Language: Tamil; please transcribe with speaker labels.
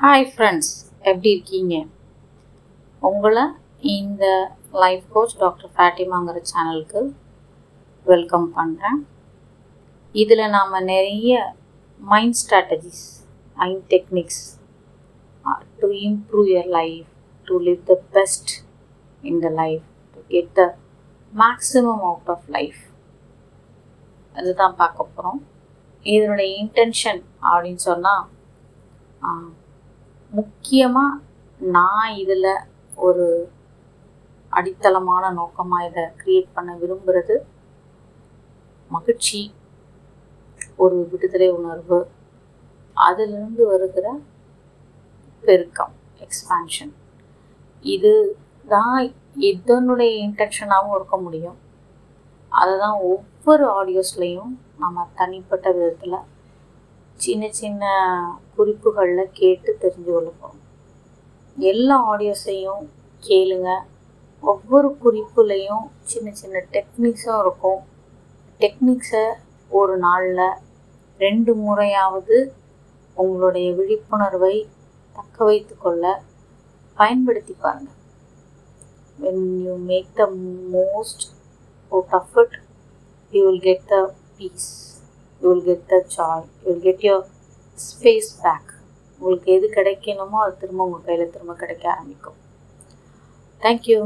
Speaker 1: ஹாய் ஃப்ரெண்ட்ஸ் எப்படி இருக்கீங்க? உங்களை இந்த லைஃப் கோச் டாக்டர் ஃபேட்டிமாங்கிற சேனலுக்கு வெல்கம் பண்ணுறேன் இதில் நாம் நிறைய mind strategies mind techniques to improve your life to live the best in the life to get the maximum out of life அதுதான் பார்க்க போகிறோம் இதனுடைய இன்டென்ஷன் அப்படின்னு சொன்னால் uh, முக்கியமாக நான் இதில் ஒரு அடித்தளமான நோக்கமாக இதை க்ரியேட் பண்ண விரும்புகிறது மகிழ்ச்சி ஒரு விடுதலை உணர்வு அதிலிருந்து வருகிற பெருக்கம் எக்ஸ்பான்ஷன் இது தான் இதனுடைய இன்டென்ஷனாகவும் இருக்க முடியும். அதை தான் ஒவ்வொரு ஆடியோஸ்லேயும் நம்ம தனிப்பட்ட விதத்தில் சின்ன சின்ன குறிப்புகளில் கேட்டு தெரிஞ்சு கொள்ளப்போம் எல்லா ஆடியோஸையும் கேளுங்க. ஒவ்வொரு குறிப்புலையும் சின்ன சின்ன டெக்னிக்ஸும் இருக்கும். டெக்னிக்ஸை ஒரு நாளில் ரெண்டு முறையாவது உங்களுடைய விழிப்புணர்வை தக்க வைத்து கொள்ள பயன்படுத்தி பாருங்கள் when you make the most out of it you will get the peace you will get the joy you will get your space back உங்களுக்கு எது கிடைக்கணுமோ அது திரும்ப உங்கள் கையில் திரும்ப கிடைக்க ஆரம்பிக்கும். தேங்க்யூ